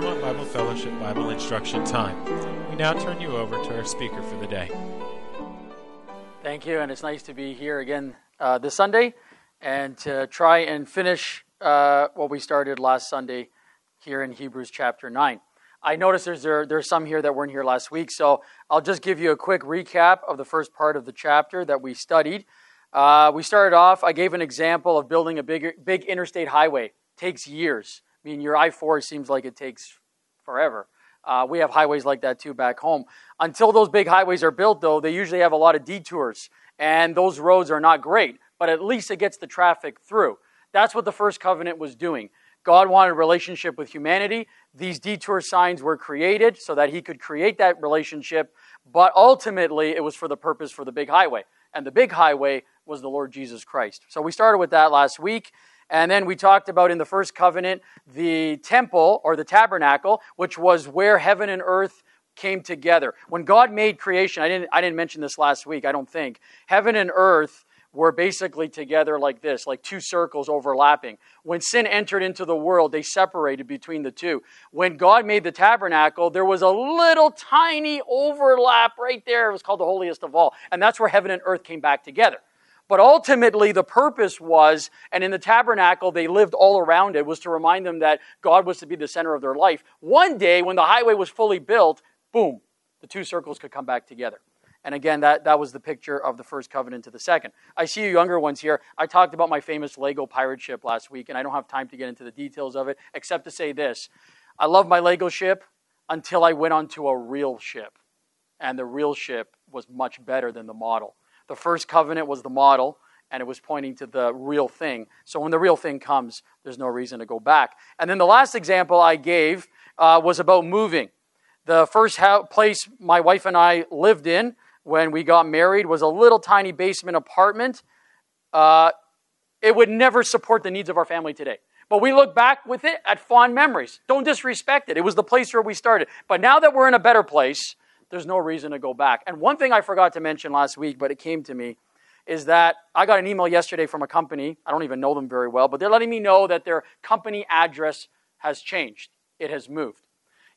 Clermont Bible Fellowship Bible Instruction Time. We now turn you over to our speaker for the day. Thank you, and it's nice to be here again uh, this Sunday and to try and finish uh, what we started last Sunday here in Hebrews chapter 9. I noticed there's, there, there's some here that weren't here last week, so I'll just give you a quick recap of the first part of the chapter that we studied. Uh, we started off, I gave an example of building a big, big interstate highway. It takes years. I mean, your I 4 seems like it takes forever. Uh, we have highways like that too back home. Until those big highways are built, though, they usually have a lot of detours, and those roads are not great, but at least it gets the traffic through. That's what the first covenant was doing. God wanted a relationship with humanity. These detour signs were created so that He could create that relationship, but ultimately it was for the purpose for the big highway. And the big highway was the Lord Jesus Christ. So we started with that last week. And then we talked about in the first covenant the temple or the tabernacle, which was where heaven and earth came together. When God made creation, I didn't, I didn't mention this last week, I don't think. Heaven and earth were basically together like this, like two circles overlapping. When sin entered into the world, they separated between the two. When God made the tabernacle, there was a little tiny overlap right there. It was called the holiest of all. And that's where heaven and earth came back together. But ultimately, the purpose was, and in the tabernacle, they lived all around it, was to remind them that God was to be the center of their life. One day, when the highway was fully built, boom, the two circles could come back together. And again, that, that was the picture of the first covenant to the second. I see you younger ones here. I talked about my famous Lego pirate ship last week, and I don't have time to get into the details of it, except to say this. I love my Lego ship until I went onto a real ship. And the real ship was much better than the model. The first covenant was the model, and it was pointing to the real thing. So when the real thing comes, there's no reason to go back. And then the last example I gave uh, was about moving. The first place my wife and I lived in when we got married was a little tiny basement apartment. Uh, it would never support the needs of our family today. But we look back with it at fond memories. Don't disrespect it. It was the place where we started. But now that we're in a better place, there's no reason to go back. And one thing I forgot to mention last week, but it came to me, is that I got an email yesterday from a company. I don't even know them very well, but they're letting me know that their company address has changed. It has moved.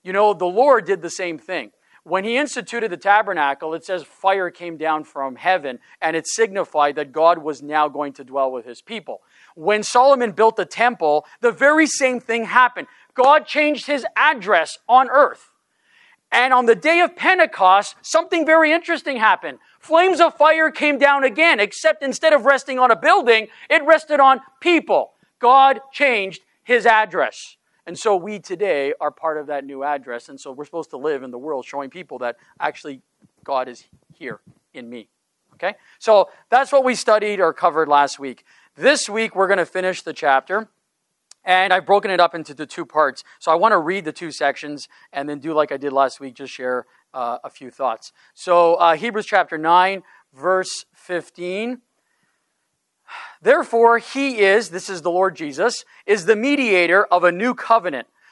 You know, the Lord did the same thing. When he instituted the tabernacle, it says fire came down from heaven, and it signified that God was now going to dwell with his people. When Solomon built the temple, the very same thing happened. God changed his address on earth. And on the day of Pentecost, something very interesting happened. Flames of fire came down again, except instead of resting on a building, it rested on people. God changed his address. And so we today are part of that new address. And so we're supposed to live in the world showing people that actually God is here in me. Okay? So that's what we studied or covered last week. This week we're going to finish the chapter. And I've broken it up into the two parts. So I want to read the two sections and then do like I did last week, just share uh, a few thoughts. So uh, Hebrews chapter 9, verse 15. Therefore, he is, this is the Lord Jesus, is the mediator of a new covenant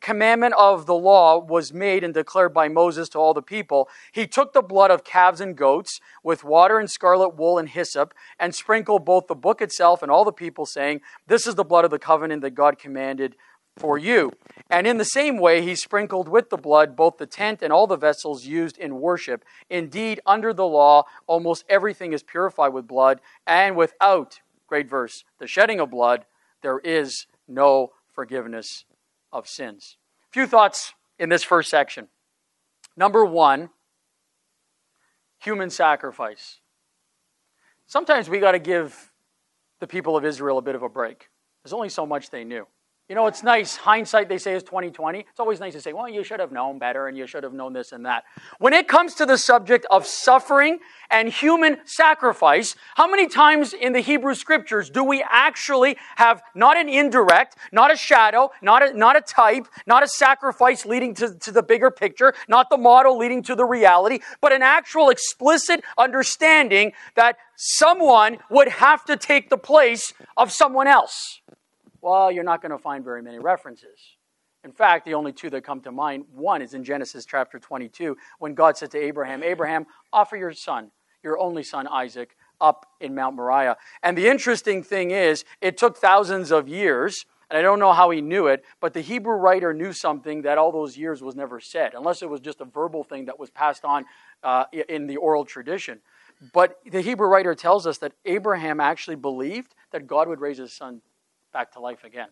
commandment of the law was made and declared by Moses to all the people, he took the blood of calves and goats with water and scarlet wool and hyssop and sprinkled both the book itself and all the people, saying, This is the blood of the covenant that God commanded for you. And in the same way, he sprinkled with the blood both the tent and all the vessels used in worship. Indeed, under the law, almost everything is purified with blood, and without, great verse, the shedding of blood, there is no forgiveness of sins. A few thoughts in this first section. Number one, human sacrifice. Sometimes we got to give the people of Israel a bit of a break. There's only so much they knew. You know, it's nice. Hindsight, they say, is 2020. It's always nice to say, well, you should have known better and you should have known this and that. When it comes to the subject of suffering and human sacrifice, how many times in the Hebrew scriptures do we actually have not an indirect, not a shadow, not a, not a type, not a sacrifice leading to, to the bigger picture, not the model leading to the reality, but an actual explicit understanding that someone would have to take the place of someone else? Well, you're not going to find very many references. In fact, the only two that come to mind, one is in Genesis chapter 22, when God said to Abraham, Abraham, offer your son, your only son Isaac, up in Mount Moriah. And the interesting thing is, it took thousands of years, and I don't know how he knew it, but the Hebrew writer knew something that all those years was never said, unless it was just a verbal thing that was passed on uh, in the oral tradition. But the Hebrew writer tells us that Abraham actually believed that God would raise his son back to life again.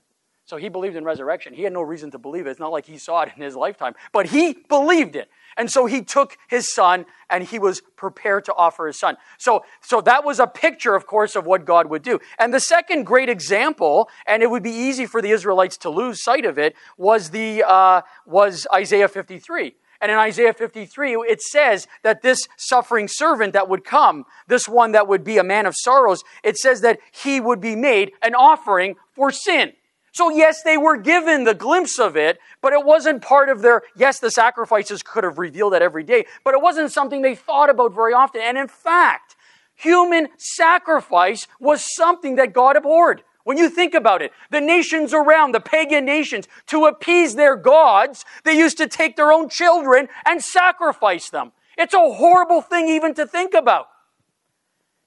So he believed in resurrection. He had no reason to believe it. It's not like he saw it in his lifetime, but he believed it. And so he took his son and he was prepared to offer his son. So, so that was a picture, of course, of what God would do. And the second great example, and it would be easy for the Israelites to lose sight of it, was the uh, was Isaiah 53. And in Isaiah 53, it says that this suffering servant that would come, this one that would be a man of sorrows, it says that he would be made an offering for sin. So yes, they were given the glimpse of it, but it wasn't part of their, yes, the sacrifices could have revealed that every day, but it wasn't something they thought about very often. And in fact, human sacrifice was something that God abhorred. When you think about it, the nations around, the pagan nations, to appease their gods, they used to take their own children and sacrifice them. It's a horrible thing even to think about.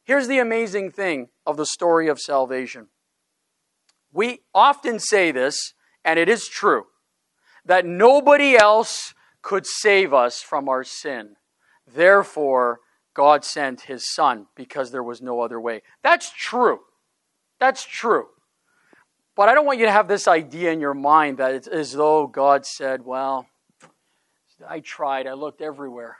Here's the amazing thing of the story of salvation. We often say this, and it is true, that nobody else could save us from our sin. Therefore, God sent his son because there was no other way. That's true. That's true. But I don't want you to have this idea in your mind that it's as though God said, Well, I tried, I looked everywhere,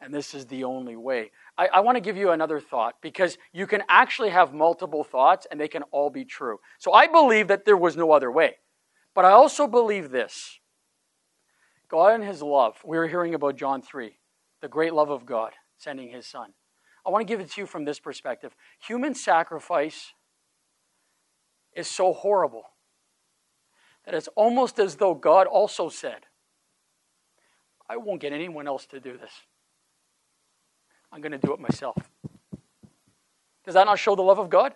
and this is the only way. I, I want to give you another thought because you can actually have multiple thoughts and they can all be true. So I believe that there was no other way. But I also believe this God and His love. We were hearing about John 3, the great love of God sending His Son. I want to give it to you from this perspective. Human sacrifice is so horrible that it's almost as though God also said, I won't get anyone else to do this. I'm going to do it myself. Does that not show the love of God?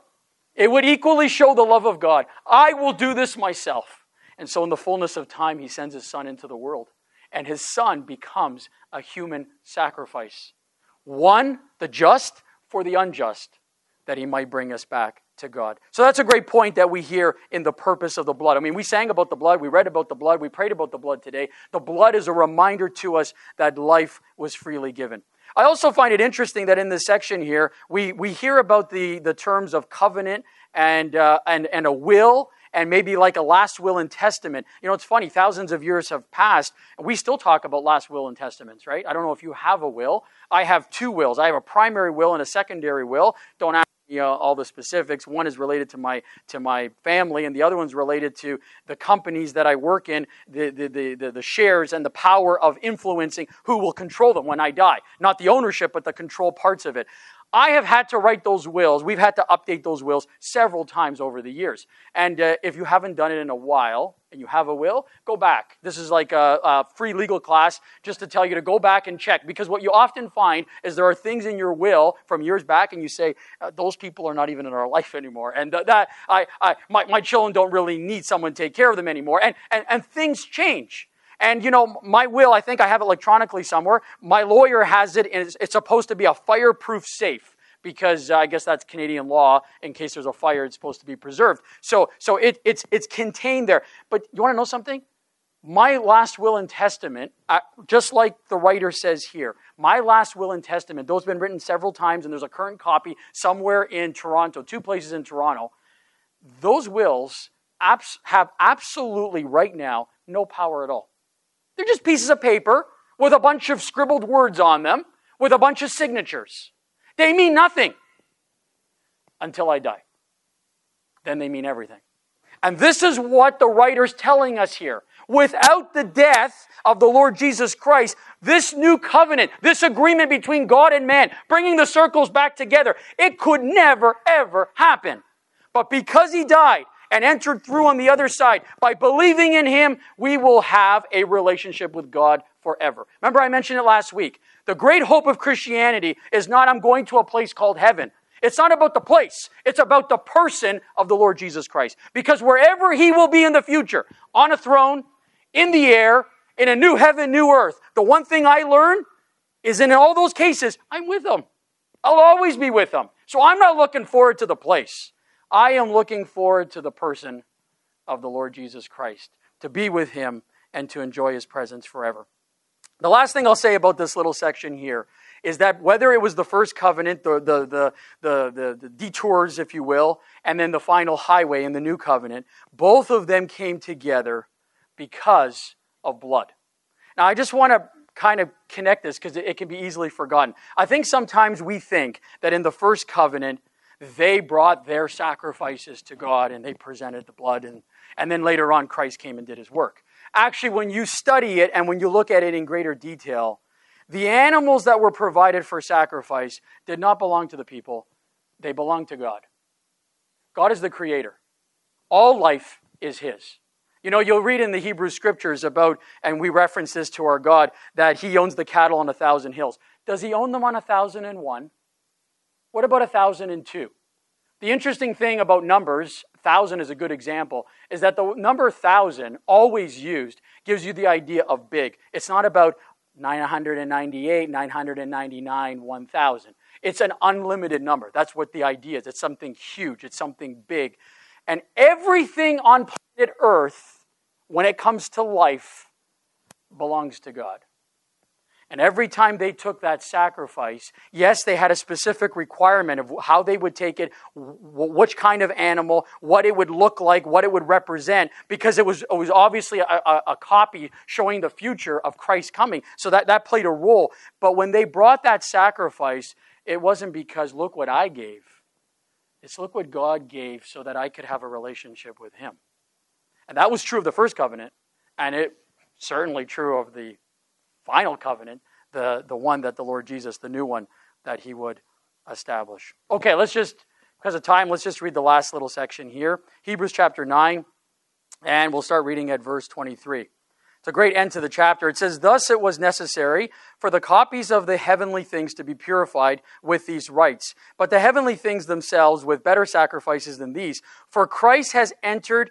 It would equally show the love of God. I will do this myself. And so, in the fullness of time, he sends his son into the world. And his son becomes a human sacrifice. One, the just for the unjust, that he might bring us back to God. So that's a great point that we hear in the purpose of the blood. I mean, we sang about the blood, we read about the blood, we prayed about the blood today. The blood is a reminder to us that life was freely given. I also find it interesting that in this section here, we, we hear about the, the terms of covenant and, uh, and, and a will and maybe like a last will and testament. You know, it's funny, thousands of years have passed, and we still talk about last will and testaments, right? I don't know if you have a will. I have two wills. I have a primary will and a secondary will. Don't ask you know all the specifics. One is related to my to my family, and the other one's related to the companies that I work in, the the, the, the, the shares and the power of influencing who will control them when I die. Not the ownership, but the control parts of it. I have had to write those wills. We've had to update those wills several times over the years. And uh, if you haven't done it in a while and you have a will, go back. This is like a, a, free legal class just to tell you to go back and check. Because what you often find is there are things in your will from years back, and you say, uh, those people are not even in our life anymore. And th- that, I, I, my, my children don't really need someone to take care of them anymore. And, and, and things change. And you know, my will, I think I have it electronically somewhere. My lawyer has it, and it's, it's supposed to be a fireproof safe because uh, I guess that's Canadian law. In case there's a fire, it's supposed to be preserved. So, so it, it's, it's contained there. But you want to know something? My last will and testament, uh, just like the writer says here, my last will and testament, those have been written several times, and there's a current copy somewhere in Toronto, two places in Toronto. Those wills abs- have absolutely, right now, no power at all. They're just pieces of paper with a bunch of scribbled words on them, with a bunch of signatures. They mean nothing until I die. Then they mean everything. And this is what the writer's telling us here. Without the death of the Lord Jesus Christ, this new covenant, this agreement between God and man, bringing the circles back together, it could never, ever happen. But because he died and entered through on the other side, by believing in him, we will have a relationship with God forever. Remember, I mentioned it last week. The great hope of Christianity is not I'm going to a place called heaven. It's not about the place. It's about the person of the Lord Jesus Christ. Because wherever he will be in the future, on a throne, in the air, in a new heaven, new earth, the one thing I learn is in all those cases, I'm with him. I'll always be with him. So I'm not looking forward to the place. I am looking forward to the person of the Lord Jesus Christ, to be with him and to enjoy his presence forever. The last thing I'll say about this little section here is that whether it was the first covenant, the, the, the, the, the, detours, if you will, and then the final highway in the new covenant, both of them came together because of blood. Now, I just want to kind of connect this because it, it can be easily forgotten. I think sometimes we think that in the first covenant, they brought their sacrifices to God and they presented the blood, and, and then later on, Christ came and did his work. Actually, when you study it and when you look at it in greater detail, the animals that were provided for sacrifice did not belong to the people, they belonged to God. God is the creator. All life is His. You know, you'll read in the Hebrew scriptures about, and we reference this to our God, that He owns the cattle on a thousand hills. Does He own them on a thousand and one? What about a thousand and two? The interesting thing about numbers, thousand is a good example, is that the number thousand, always used, gives you the idea of big. It's not about, 998, 999, 1000. It's an unlimited number. That's what the idea is. It's something huge, it's something big. And everything on planet Earth, when it comes to life, belongs to God. And every time they took that sacrifice, yes, they had a specific requirement of how they would take it, which kind of animal, what it would look like, what it would represent, because it was, it was obviously a, a, a copy showing the future of Christ coming. So that, that played a role. But when they brought that sacrifice, it wasn't because, look what I gave. It's look what God gave so that I could have a relationship with Him. And that was true of the first covenant, and it certainly true of the final covenant, the, the one that the Lord Jesus, the new one, that he would establish. Okay, let's just, because of time, let's just read the last little section here Hebrews chapter 9, and we'll start reading at verse 23. It's a great end to the chapter. It says, Thus it was necessary for the copies of the heavenly things to be purified with these rites, but the heavenly things themselves with better sacrifices than these. For Christ has entered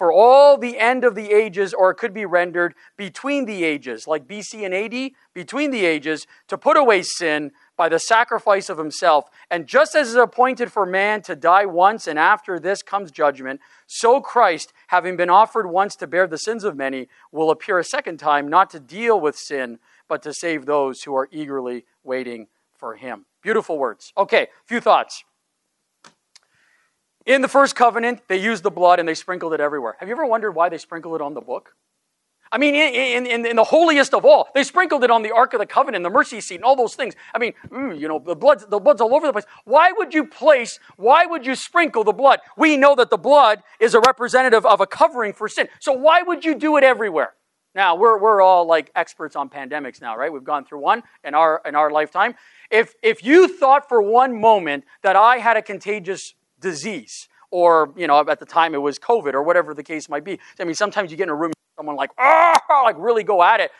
for all the end of the ages, or it could be rendered between the ages, like BC and AD, between the ages, to put away sin by the sacrifice of himself. And just as it is appointed for man to die once, and after this comes judgment, so Christ, having been offered once to bear the sins of many, will appear a second time, not to deal with sin, but to save those who are eagerly waiting for him. Beautiful words. Okay, few thoughts. In the first covenant, they used the blood and they sprinkled it everywhere. Have you ever wondered why they sprinkled it on the book? I mean, in, in, in, the holiest of all, they sprinkled it on the Ark of the Covenant, the mercy seat, and all those things. I mean, ooh, you know, the blood, the blood's all over the place. Why would you place, why would you sprinkle the blood? We know that the blood is a representative of a covering for sin. So why would you do it everywhere? Now, we're, we're all like experts on pandemics now, right? We've gone through one in our, in our lifetime. If, if you thought for one moment that I had a contagious disease, or, you know, at the time it was COVID, or whatever the case might be. I mean, sometimes you get in a room, someone like, ah, like really go at it.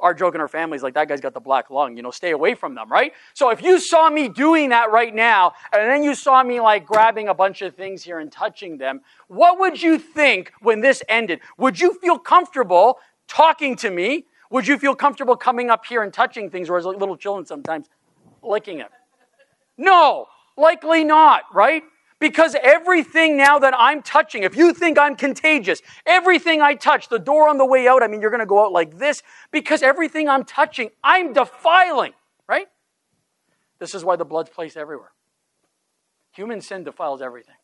Our joke in our family is like, that guy's got the black lung, you know, stay away from them, right? So if you saw me doing that right now, and then you saw me like grabbing a bunch of things here and touching them, what would you think when this ended? Would you feel comfortable talking to me? Would you feel comfortable coming up here and touching things, or as little children sometimes licking it? No, likely not, right? Because everything now that I'm touching, if you think I'm contagious, everything I touch, the door on the way out, I mean, you're going to go out like this, because everything I'm touching, I'm defiling, right? This is why the blood's placed everywhere. Human sin defiles everything.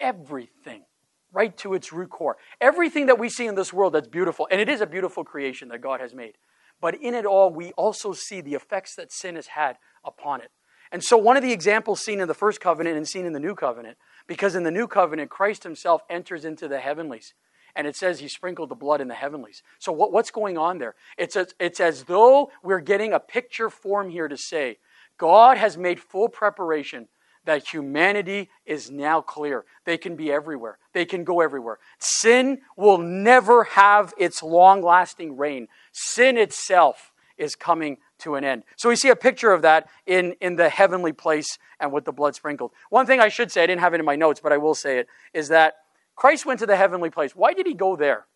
Everything. Right to its root core. Everything that we see in this world that's beautiful, and it is a beautiful creation that God has made. But in it all, we also see the effects that sin has had upon it. And so, one of the examples seen in the first covenant and seen in the new covenant, because in the new covenant, Christ himself enters into the heavenlies. And it says he sprinkled the blood in the heavenlies. So, what, what's going on there? It's as, it's as though we're getting a picture form here to say God has made full preparation that humanity is now clear. They can be everywhere, they can go everywhere. Sin will never have its long lasting reign. Sin itself is coming to an end. So we see a picture of that in, in the heavenly place and with the blood sprinkled. One thing I should say, I didn't have it in my notes, but I will say it, is that Christ went to the heavenly place. Why did he go there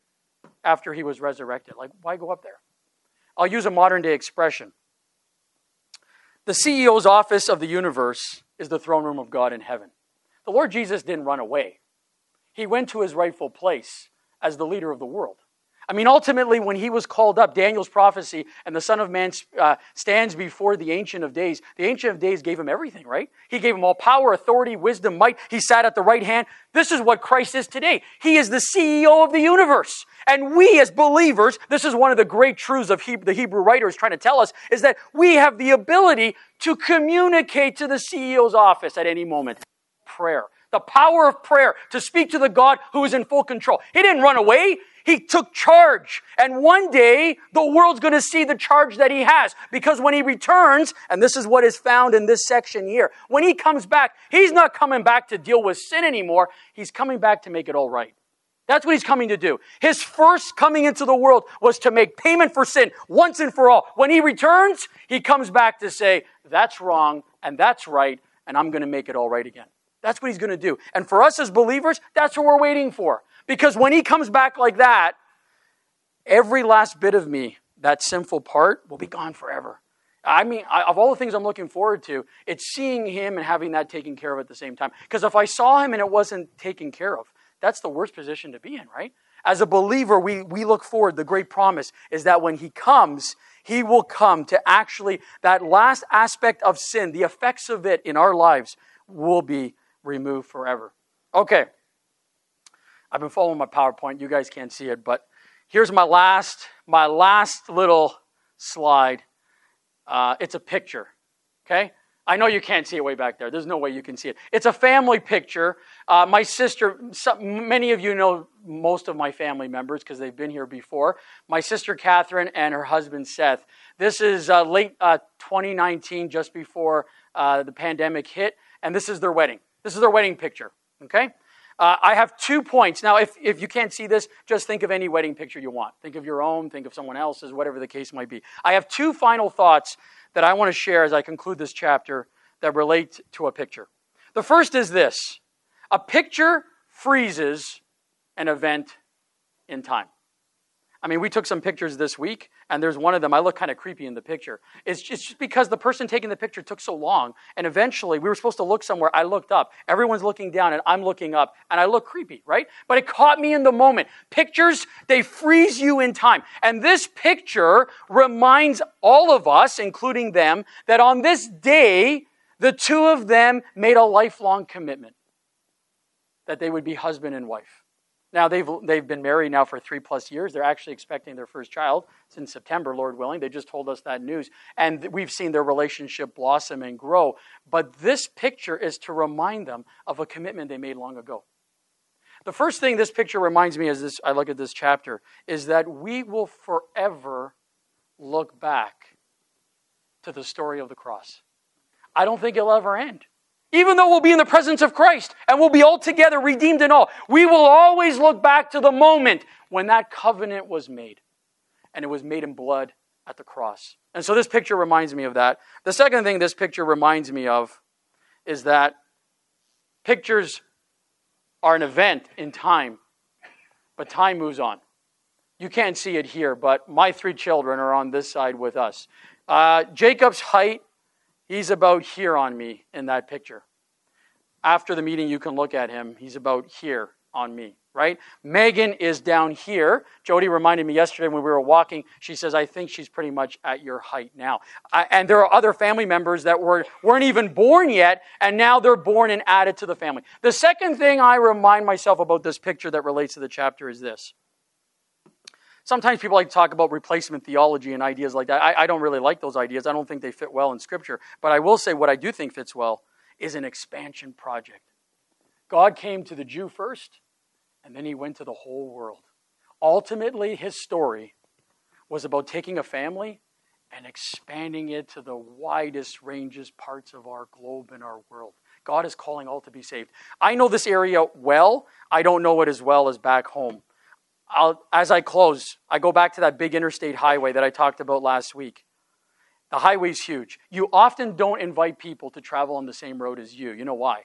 after he was resurrected? Like, why go up there? I'll use a modern day expression. The CEO's office of the universe is the throne room of God in heaven. The Lord Jesus didn't run away, he went to his rightful place as the leader of the world. I mean, ultimately, when he was called up, Daniel's prophecy, and the Son of Man uh, stands before the Ancient of Days, the Ancient of Days gave him everything, right? He gave him all power, authority, wisdom, might. He sat at the right hand. This is what Christ is today. He is the CEO of the universe. And we as believers, this is one of the great truths of Hebrew, the Hebrew writer is trying to tell us, is that we have the ability to communicate to the CEO's office at any moment. Prayer. The power of prayer to speak to the God who is in full control. He didn't run away. He took charge. And one day, the world's going to see the charge that he has. Because when he returns, and this is what is found in this section here, when he comes back, he's not coming back to deal with sin anymore. He's coming back to make it all right. That's what he's coming to do. His first coming into the world was to make payment for sin once and for all. When he returns, he comes back to say, that's wrong and that's right, and I'm going to make it all right again. That's what he's going to do. And for us as believers, that's what we're waiting for. Because when he comes back like that, every last bit of me, that sinful part, will be gone forever. I mean, I, of all the things I'm looking forward to, it's seeing him and having that taken care of at the same time. Because if I saw him and it wasn't taken care of, that's the worst position to be in, right? As a believer, we, we look forward. The great promise is that when he comes, he will come to actually, that last aspect of sin, the effects of it in our lives will be removed forever. Okay. I've been following my PowerPoint. You guys can't see it, but here's my last, my last little slide. Uh, it's a picture. Okay? I know you can't see it way back there. There's no way you can see it. It's a family picture. Uh, my sister, some, many of you know most of my family members because they've been here before. My sister Catherine and her husband Seth. This is uh, late uh, 2019, just before uh, the pandemic hit, and this is their wedding. This is their wedding picture. Okay? Uh, I have two points. Now, if, if you can't see this, just think of any wedding picture you want. Think of your own, think of someone else's, whatever the case might be. I have two final thoughts that I want to share as I conclude this chapter that relate to a picture. The first is this a picture freezes an event in time. I mean, we took some pictures this week, and there's one of them. I look kind of creepy in the picture. It's just, it's just because the person taking the picture took so long, and eventually we were supposed to look somewhere. I looked up. Everyone's looking down, and I'm looking up, and I look creepy, right? But it caught me in the moment. Pictures, they freeze you in time. And this picture reminds all of us, including them, that on this day, the two of them made a lifelong commitment that they would be husband and wife. Now, they've, they've been married now for three plus years. They're actually expecting their first child since September, Lord willing. They just told us that news. And we've seen their relationship blossom and grow. But this picture is to remind them of a commitment they made long ago. The first thing this picture reminds me as this, I look at this chapter is that we will forever look back to the story of the cross. I don't think it'll ever end. Even though we'll be in the presence of Christ and we'll be all together, redeemed and all, we will always look back to the moment when that covenant was made. And it was made in blood at the cross. And so this picture reminds me of that. The second thing this picture reminds me of is that pictures are an event in time, but time moves on. You can't see it here, but my three children are on this side with us. Uh, Jacob's height He's about here on me in that picture. after the meeting, you can look at him. He's about here on me, right? Megan is down here. Jody reminded me yesterday when we were walking, she says, I think she's pretty much at your height now. I, and there are other family members that were, weren't even born yet, and now they're born and added to the family. The second thing I remind myself about this picture that relates to the chapter is this. Sometimes people like to talk about replacement theology and ideas like that. I, I don't really like those ideas. I don't think they fit well in Scripture. But I will say what I do think fits well is an expansion project. God came to the Jew first, and then he went to the whole world. Ultimately, his story was about taking a family and expanding it to the widest ranges parts of our globe and our world. God is calling all to be saved. I know this area well. I don't know it as well as back home. I'll, as I close, I go back to that big interstate highway that I talked about last week. The highway's huge. You often don't invite people to travel on the same road as you. You know why?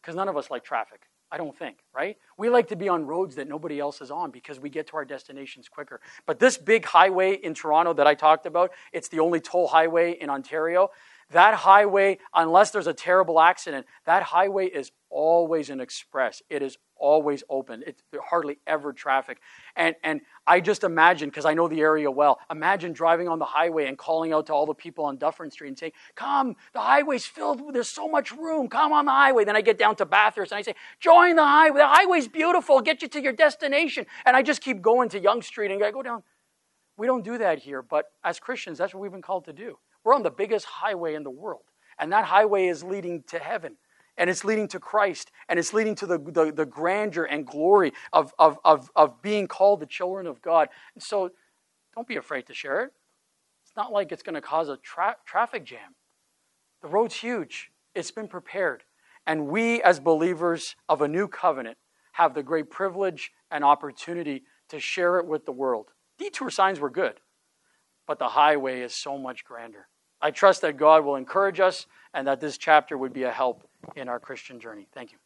Because none of us like traffic. I don't think, right? We like to be on roads that nobody else is on because we get to our destinations quicker. But this big highway in Toronto that I talked about, it's the only toll highway in Ontario. That highway, unless there's a terrible accident, that highway is always an express. It is always open. It's hardly ever traffic. And, and I just imagine, because I know the area well, imagine driving on the highway and calling out to all the people on Dufferin Street and saying, Come, the highway's filled, there's so much room, come on the highway. Then I get down to Bathurst and I say, Join the highway, the highway's beautiful, get you to your destination. And I just keep going to Yonge Street and I go down. We don't do that here, but as Christians, that's what we've been called to do. We're on the biggest highway in the world, and that highway is leading to heaven and it's leading to Christ, and it's leading to the, the, the grandeur and glory of, of, of, of being called the children of God. And so don't be afraid to share it. It's not like it's going to cause a tra- traffic jam. The road's huge, it's been prepared. And we, as believers of a new covenant, have the great privilege and opportunity to share it with the world. Detour signs were good, but the highway is so much grander. I trust that God will encourage us and that this chapter would be a help in our Christian journey. Thank you.